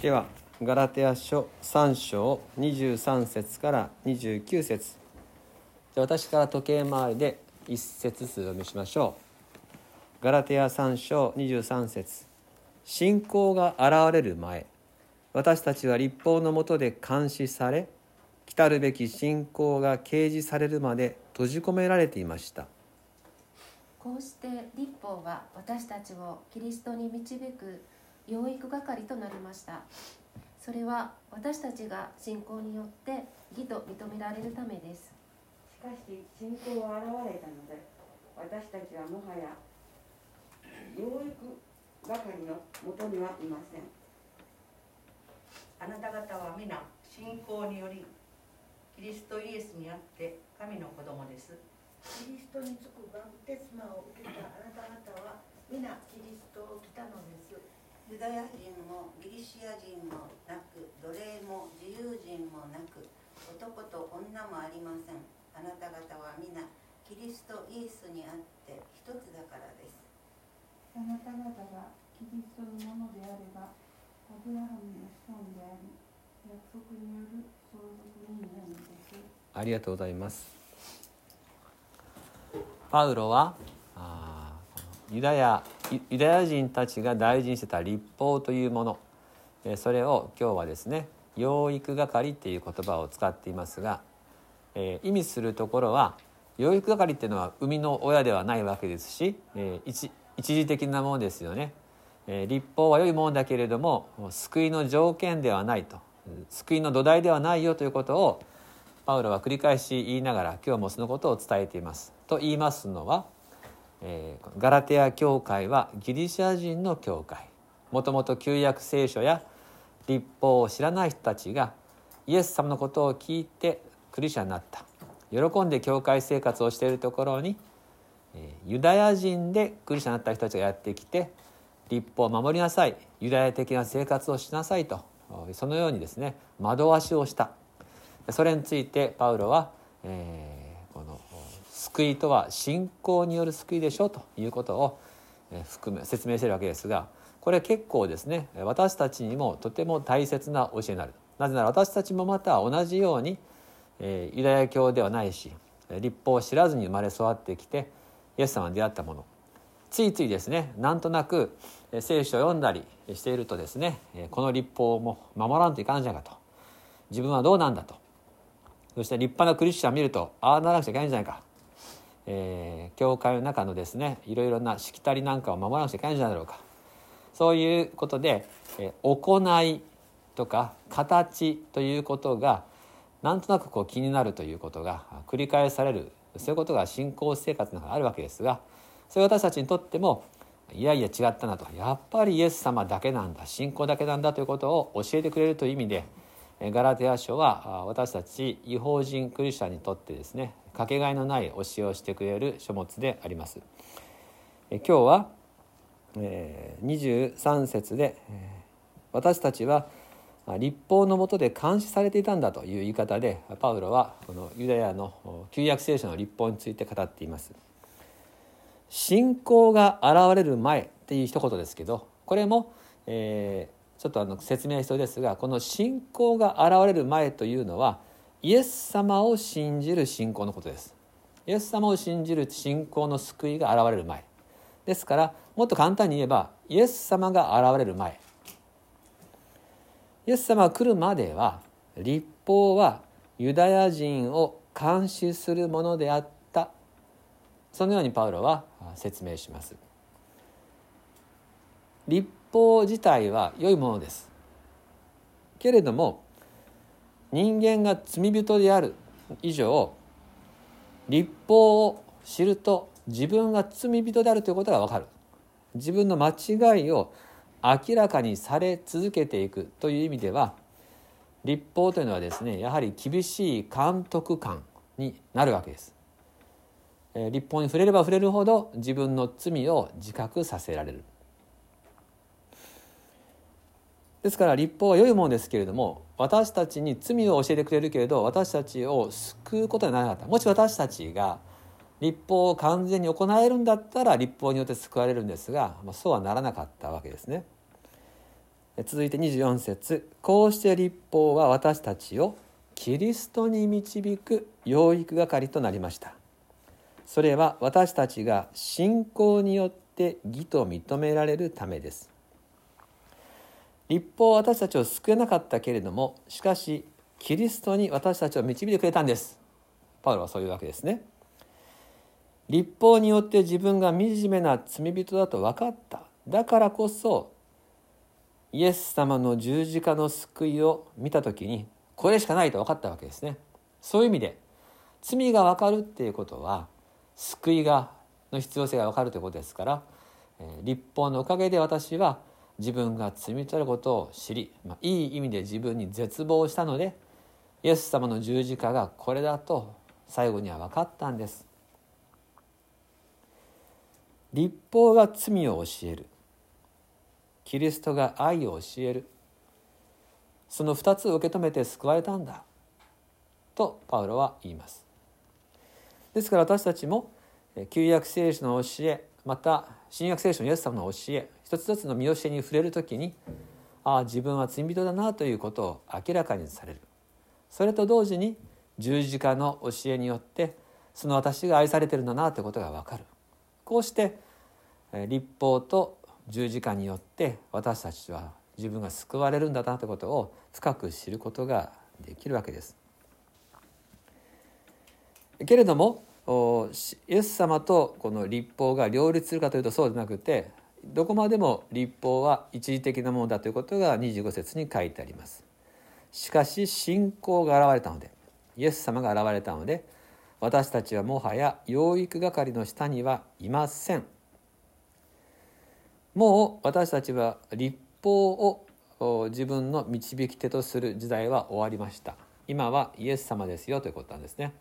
ではガラテヤ書3章23節から29節。じゃ私から時計回りで一節ずつお読みしましょう。ガラテヤ3章23節。信仰が現れる前私たちは立法のもとで監視され来るべき信仰が掲示されるまで閉じ込められていました。こうして立法は私たちをキリストに導く養育係となりました。それは私たちが信仰によって義と認められるためです。しかし信仰は現れたので私たちはもはや養育係のもとにはいません。あなた方は皆信仰によりキリストイエスにあって神の子供です。キリストにつくバプテスマを受けたあなた方は皆キリストを来たのですユダヤ人もギリシア人もなく奴隷も自由人もなく男と女もありません。あなた方は皆キリストイエスにあって一つだからです。あなた方がキリストのものであればアブラハムの子孫であり約束による相続人なのです。ありがとうございます。パウロはユダヤユダヤ人たちが大事にしてた立法というもの。それを今日はですね養育係っていう言葉を使っていますが、え、意味するところは養育係っていうのは生みの親ではないわけですし、え、一時的なものですよね、え、立法は良いものだけれども救いの条件ではないと。救いの土台ではないよということをパウロは繰り返し言いながら今日もそのことを伝えています。と言いますのはえー、ガラテヤ教会はギリシャ人の教会。もともと旧約聖書や立法を知らない人たちがイエス様のことを聞いてクリスチャになった。喜んで教会生活をしているところに、えー、ユダヤ人でクリスチャになった人たちがやってきて立法を守りなさい。ユダヤ的な生活をしなさいと。そのようにですね惑わしをした。それについてパウロは、えー救いとは信仰による救いでしょうということを含め説明してるわけですがこれ結構ですね私たちにもとても大切な教えになる。なぜなら私たちもまた同じようにユダヤ教ではないし立法を知らずに生まれ育ってきてイエス様に出会ったもの。ついついですねなんとなく聖書を読んだりしているとですねこの立法も守らんといかんじゃないかと。自分はどうなんだと。そして立派なクリスチャン見るとああならなくちゃいけないんじゃないか。えー、教会の中のですねいろいろなしきたりなんかを守らなくちゃいけないんじゃないだろうか。そういうことで、えー、行いとか形ということがなんとなくこう気になるということが繰り返される。そういうことが信仰生活の中にあるわけですがそれ私たちにとってもいやいや違ったなと。やっぱりイエス様だけなんだ信仰だけなんだということを教えてくれるという意味でガラテヤ書は私たち違法人クリスチャンにとってですねかけがえのない教えをしてくれる書物であります。今日は23節で私たちは立法のもとで監視されていたんだという言い方でパウロはこのユダヤの旧約聖書の立法について語っています。信仰が現れる前っていう一言ですけどこれも、えー、ちょっとあの説明は必要ですがこの信仰が現れる前というのはイエス様を信じる信仰のことです。イエス様を信じる信仰の救いが現れる前。ですからもっと簡単に言えばイエス様が現れる前。イエス様が来るまでは立法はユダヤ人を監視するものであった。そのようにパウロは説明します。立法自体は良いものです。けれども人間が罪人である以上立法を知ると自分が罪人であるということが分かる。自分の間違いを明らかにされ続けていくという意味では立法というのはですねやはり厳しい監督官になるわけです。立法に触れれば触れるほど自分の罪を自覚させられる。ですから立法は良いものですけれども私たちに罪を教えてくれるけれど私たちを救うことにならなかった。もし私たちが立法を完全に行えるんだったら立法によって救われるんですが、まあ、そうはならなかったわけですね。続いて24節。こうして立法は私たちをキリストに導く養育係となりました。それは私たちが信仰によって義と認められるためです。立法は私たちを救えなかったけれどもしかしキリストに私たちを導いてくれたんです。パウロはそういうわけですね。立法によって自分が惨めな罪人だと分かった。だからこそイエス様の十字架の救いを見た時にこれしかないと分かったわけですね。そういう意味で罪が分かるっていうことは救いがの必要性が分かるということですから立法のおかげで私は自分が罪人であることを知り、まあ、いい意味で自分に絶望したのでイエス様の十字架がこれだと最後には分かったんです。立法が罪を教える。キリストが愛を教える。その2つを受け止めて救われたんだ。とパウロは言います。ですから私たちも旧約聖書の教えまた新約聖書のイエス様の教え一つ一つの見教えに触れる時にああ自分は罪人だなということを明らかにされるそれと同時に十字架の教えによってその私が愛されてるんだなということが分かるこうして立法と十字架によって私たちは自分が救われるんだなということを深く知ることができるわけです。けれどもイエス様とこの立法が両立するかというとそうでなくてどこまでも立法は一時的なものだということが25節に書いてあります。しかし信仰が現れたのでイエス様が現れたので私たちはもはや養育係の下にはいません。もう私たちは立法を自分の導き手とする時代は終わりました今はイエス様ですよということなんですね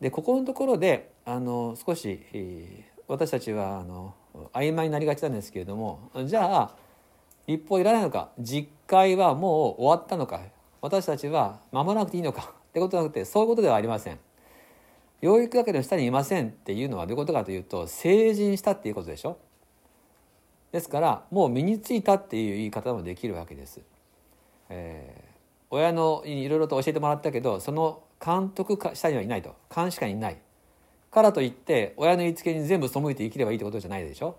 でここのところであの少し私たちはあの曖昧になりがちなんですけれどもじゃあ立法いらないのか実会はもう終わったのか私たちは守らなくていいのかってことじゃなくてそういうことではありません養育だけの下にいませんっていうのはどういうことかというと成人したっていうことでしょですからもう身についたっていう言い方もできるわけです。えー、親のいろいろと教えてもらったけどその監督下にはいないと監視下にいないからといって親の言いつけに全部背いて生きればいいってことじゃないでしょ？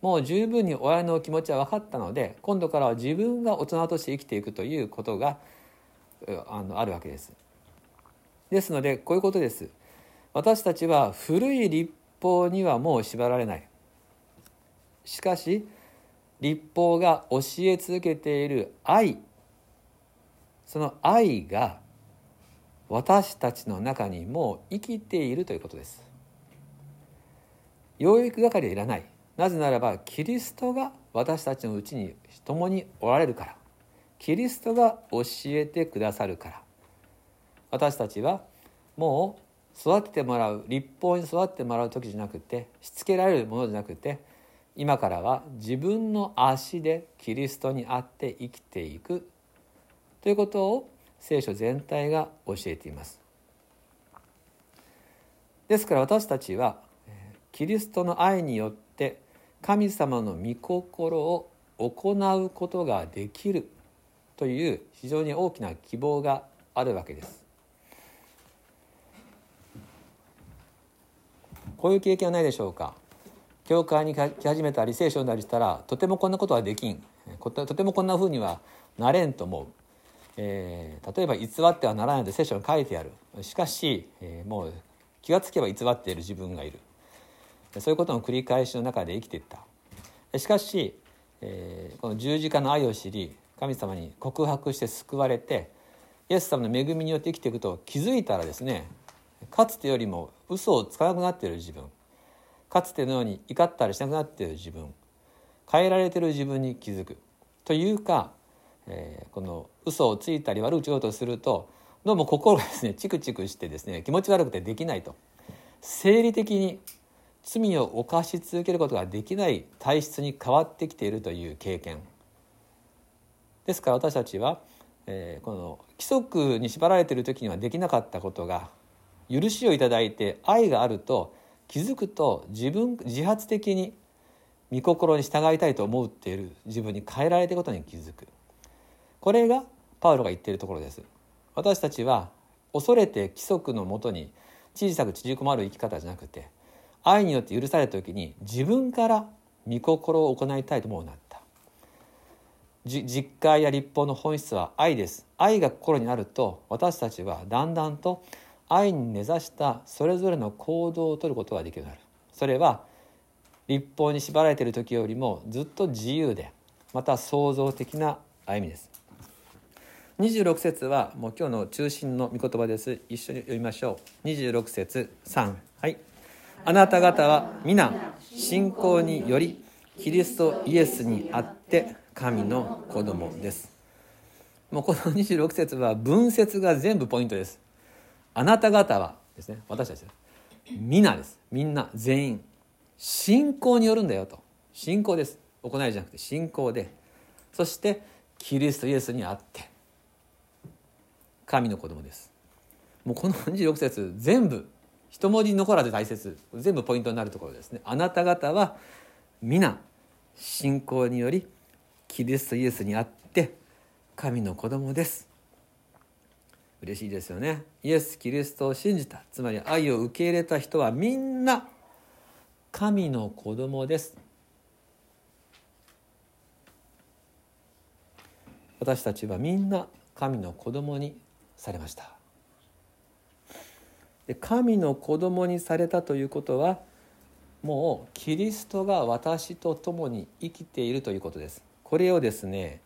もう十分に親の気持ちは分かったので今度からは自分が大人として生きていくということがあのあるわけです。ですのでこういうことです。私たちは古い立法にはもう縛られない。しかし立法が教え続けている愛その愛が私たちの中にも生きているということです。養育係はいらない。なぜならばキリストが私たちのうちに共におられるから。キリストが教えてくださるから。私たちはもう育ててもらう立法に育ってもらう時じゃなくてしつけられるものじゃなくて今からは自分の足でキリストにあって生きていく。ということを聖書全体が教えています。ですから私たちはキリストの愛によって神様の御心を行うことができるという非常に大きな希望があるわけです。こういう経験はないでしょうか教会に来始めたり聖書になりしたらとてもこんなことはできんとてもこんなふうにはなれんと思う、えー、例えば偽ってはならないと聖書に書いてある。しかし、えー、もう気がつけば偽っている自分がいる。そういうことの繰り返しの中で生きていった。しかし、えー、この十字架の愛を知り神様に告白して救われてイエス様の恵みによって生きていくと気づいたらですねかつてよりも嘘をつかなくなっている自分。かつてのように怒ったりしなくなっている自分。変えられている自分に気づく。というか、えー、この嘘をついたり悪口をとするとどうも心がですねチクチクしてですね気持ち悪くてできないと。生理的に罪を犯し続けることができない体質に変わってきているという経験。ですから私たちは、えー、この規則に縛られている時にはできなかったことが許しをいただいて愛があると気づくと自分自発的に御心に従いたいと思っている自分に変えられていることに気づく。これがパウロが言っているところです。私たちは恐れて規則のもとに小さく縮こまる生き方じゃなくて愛によって許された時に自分から御心を行いたいともなった。実会や立法の本質は愛です。愛が心にあると私たちはだんだんと愛に根ざしたそれぞれの行動をとることができるようになる。それは立法に縛られている時よりもずっと自由でまた創造的な歩みです。26節はもう今日の中心の御言葉です。一緒に読みましょう。26節3はい。あなた方は皆信仰によりキリストイエスにあって神の子供です。もうこの26節は文節が全部ポイントです。あなた方はですね私たち皆です。みんな全員信仰によるんだよと。信仰です。行いじゃなくて信仰で。そしてキリストイエスにあって。神の子供です。もうこの26節全部一文字残らず大切。全部ポイントになるところですね。あなた方は皆信仰によりキリストイエスにあって神の子供です。嬉しいですよね。イエス・キリストを信じた。つまり愛を受け入れた人はみんな神の子供です。私たちはみんな神の子供にされました。で神の子供にされたということはもうキリストが私と共に生きているということです。これをですね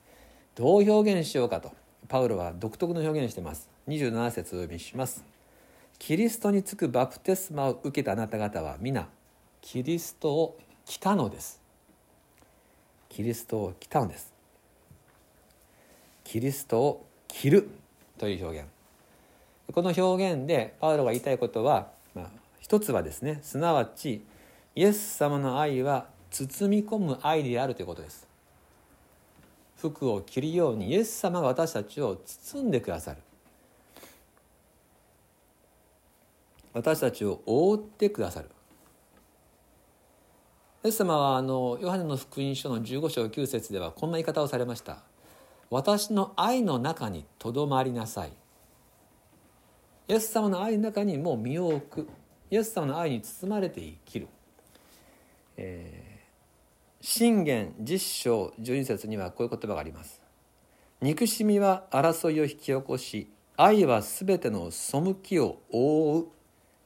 どう表現しようかとパウロは独特の表現しています。27節をお読みします。キリストにつくバプテスマを受けたあなた方は皆キリストを着たのです。キリストを着たのです。キリストを着る。という表現。この表現でパウロが言いたいことは、まあ、一つはですねすなわちイエス様の愛は包み込む愛であるということです。服を着るようにイエス様が私たちを包んでくださる。私たちを覆ってくださる。イエス様はあのヨハネの福音書の15章9節ではこんな言い方をされました。私の愛の中にとどまりなさい。イエス様の愛の中にもう身を置く。イエス様の愛に包まれて生きる、えー、信玄実章12節にはこういう言葉があります。憎しみは争いを引き起こし愛はすべての背きを覆う。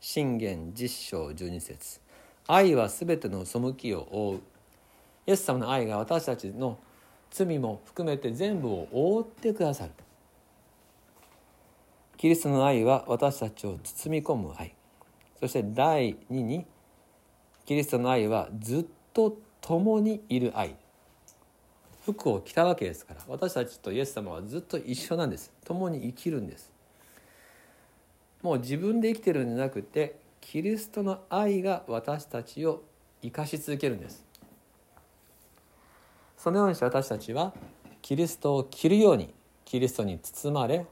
信玄実章12節。愛はすべての背きを覆う。イエス様の愛が私たちの罪も含めて全部を覆ってくださる。キリストの愛は私たちを包み込む愛。そして第2にキリストの愛はずっと共にいる愛。服を着たわけですから私たちとイエス様はずっと一緒なんです。共に生きるんです。もう自分で生きてるんじゃなくてキリストの愛が私たちを生かし続けるんです。そのようにして私たちはキリストを着るようにキリストに包まれ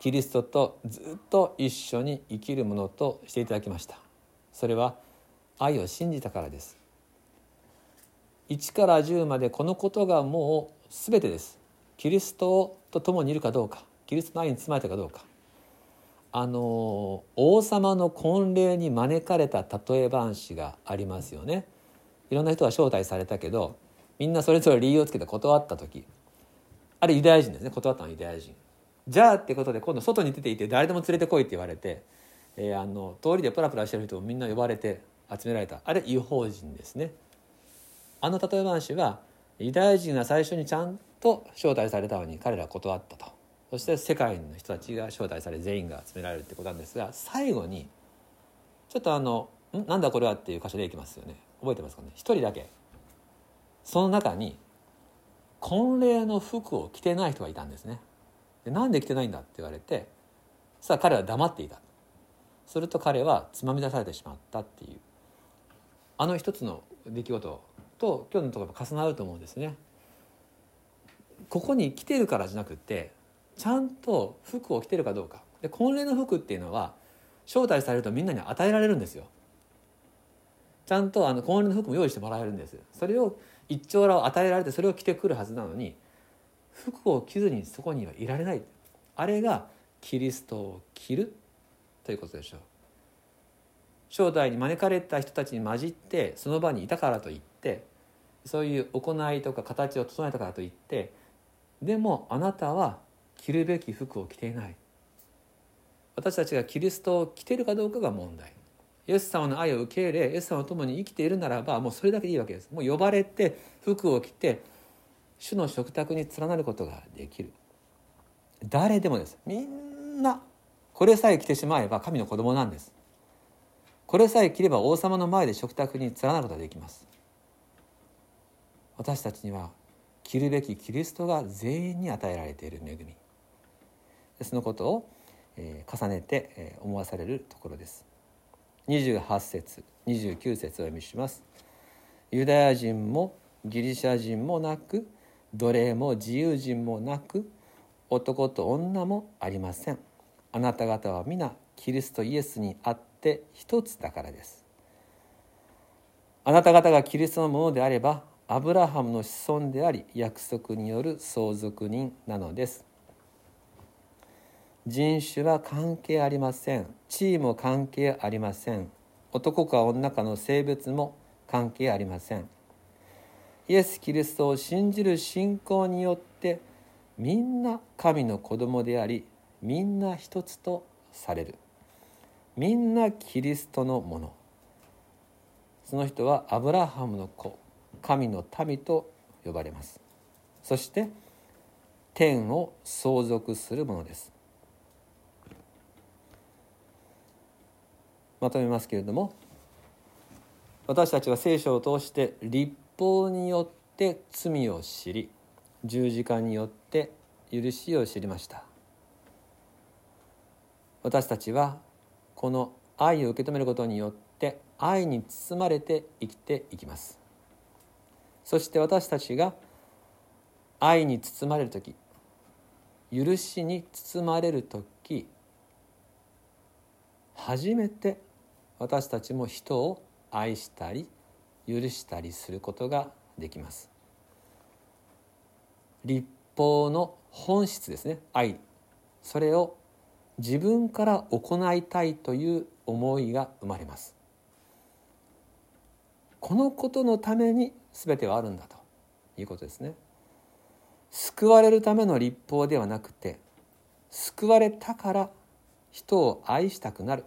キリストとずっと一緒に生きるものとしていただきました。それは愛を信じたからです。1から10までこのことがもう全てです。キリストと共にいるかどうかキリストの愛に包まれたかどうか。あの王様の婚礼に招かれた例え話がありますよね。いろんな人が招待されたけどみんなそれぞれ理由をつけて断った時あれユダヤ人ですね。断ったのはユダヤ人。じゃあってことで今度外に出ていて誰でも連れてこいって言われて、えー、あの通りでプラプラしてる人をみんな呼ばれて集められた。あれ違法人ですね。あの例え話はユダヤ人が最初にちゃんと招待されたのに彼らは断ったと。そして世界の人たちが招待され全員が集められるってことなんですが最後にちょっとあの「んなんだこれは」っていう箇所でいきますよね。覚えてますかね？一人だけ。その中に婚礼の服を着てない人がいたんですね。でなんで着てないんだって言われてさあ彼は黙っていた。すると彼はつまみ出されてしまったっていう。あの一つの出来事と今日のところが重なると思うんですね。ここに来てるからじゃなくてちゃんと服を着てるかどうか。で婚礼の服っていうのは招待されるとみんなに与えられるんですよ。ちゃんとあの婚礼の服も用意してもらえるんです。それを一丁羅を与えられてそれを着てくるはずなのに服を着ずにそこにはいられない。あれがキリストを着るということでしょう。正代に招かれた人たちに混じってその場にいたからといってそういう行いとか形を整えたからといってでもあなたは着るべき服を着ていない。私たちがキリストを着てるかどうかが問題。イエス様の愛を受け入れイエス様と共に生きているならばもうそれだけでいいわけです。もう呼ばれて服を着て主の食卓に連なることができる。誰でもです。みんなこれさえ着てしまえば神の子供なんです。これさえ着れば王様の前で食卓に連なることができます。私たちには着るべきキリストが全員に与えられている恵み。そのことを、え重ねて、え思わされるところです。28節29節を読みします。ユダヤ人もギリシャ人もなく奴隷も自由人もなく男と女もありません。あなた方は皆キリストイエスにあって一つだからです。あなた方がキリストのものであればアブラハムの子孫であり約束による相続人なのです。人種は関係ありません。地位も関係ありません。男か女かの性別も関係ありません。イエス・キリストを信じる信仰によってみんな神の子供でありみんな一つとされる。みんなキリストのもの。その人はアブラハムの子神の民と呼ばれます。そして天を相続するものです。まとめますけれども私たちは聖書を通して立法によって罪を知り十字架によって許しを知りました。私たちはこの愛を受け止めることによって愛に包まれて生きていきます。そして私たちが愛に包まれる時許しに包まれる時初めて私たちも人を愛したり許したりすることができます。立法の本質ですね。愛。それを自分から行いたいという思いが生まれます。このことのために全てはあるんだということですね。救われるための立法ではなくて救われたから人を愛したくなる。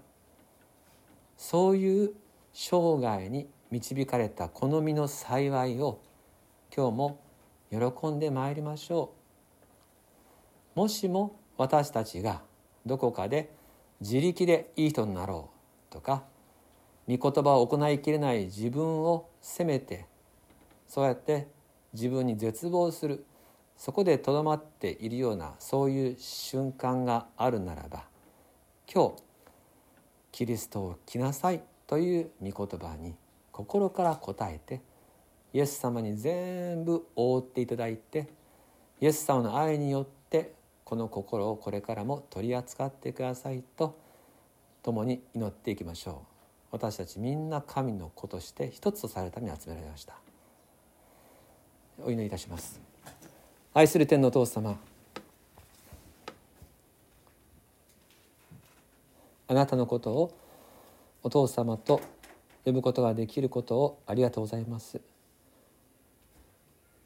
そういう生涯に導かれた好みの幸いを今日も喜んでまいりましょう。もしも私たちがどこかで自力でいい人になろうとか御言葉を行いきれない自分を責めてそうやって自分に絶望するそこでとどまっているようなそういう瞬間があるならば今日キリストを着なさいという御言葉に心から答えてイエス様に全部覆っていただいてイエス様の愛によってこの心をこれからも取り扱ってくださいと共に祈っていきましょう。私たちみんな神の子として一つとされるために集められました。お祈りいたします。愛する天のお父様あなたのことをお父様と呼ぶことができることをありがとうございます。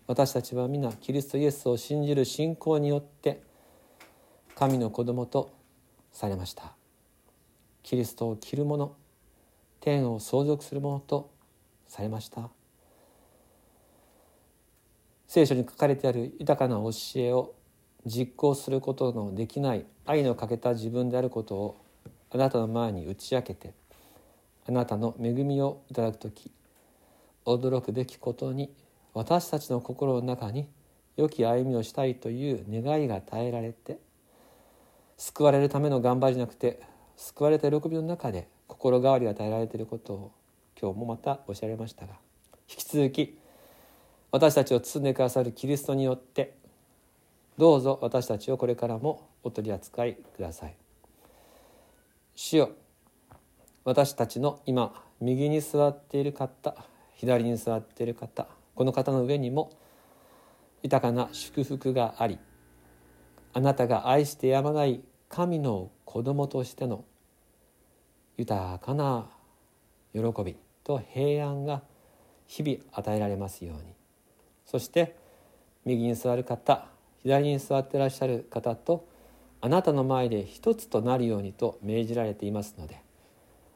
私たちは皆キリストイエスを信じる信仰によって神の子供とされました。キリストを着る者天を相続する者とされました。聖書に書かれてある豊かな教えを実行することのできない愛の欠けた自分であることをあなたの前に打ち明けてあなたの恵みをいただく時驚くべきことに私たちの心の中に良き歩みをしたいという願いが与えられて救われるための頑張りじゃなくて救われた喜びの中で心変わりが与えられていることを今日もまたおっしゃられましたが引き続き私たちを包んでくださるキリストによってどうぞ私たちをこれからもお取り扱いください。主よ。私たちの今右に座っている方左に座っている方この方の上にも豊かな祝福がありあなたが愛してやまない神の子供としての豊かな喜びと平安が日々与えられますように。そして右に座る方左に座ってらっしゃる方とあなたの前で一つとなるようにと命じられていますので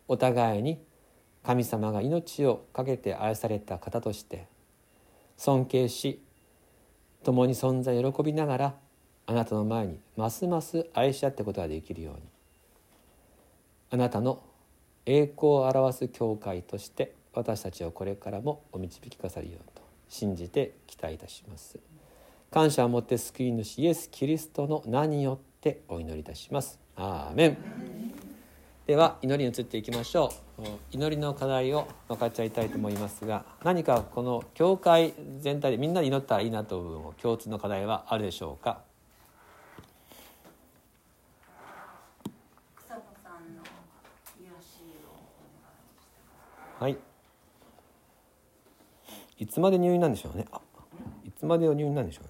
お互いに神様が命を懸けて愛された方として尊敬し共に存在喜びながらあなたの前にますます愛し合ってことができるように。あなたの栄光を表す教会として私たちをこれからもお導きくださるようと信じて期待いたします。感謝を持って救い主イエス・キリストの名によってお祈りいたします。アーメン。では祈りに移っていきましょう。祈りの課題を分かっちゃいたいと思いますが何かこの教会全体でみんなで祈ったらいいなという共通の課題はあるでしょうか？はい。いつまで入院なんでしょうね。あいつまでの入院なんでしょう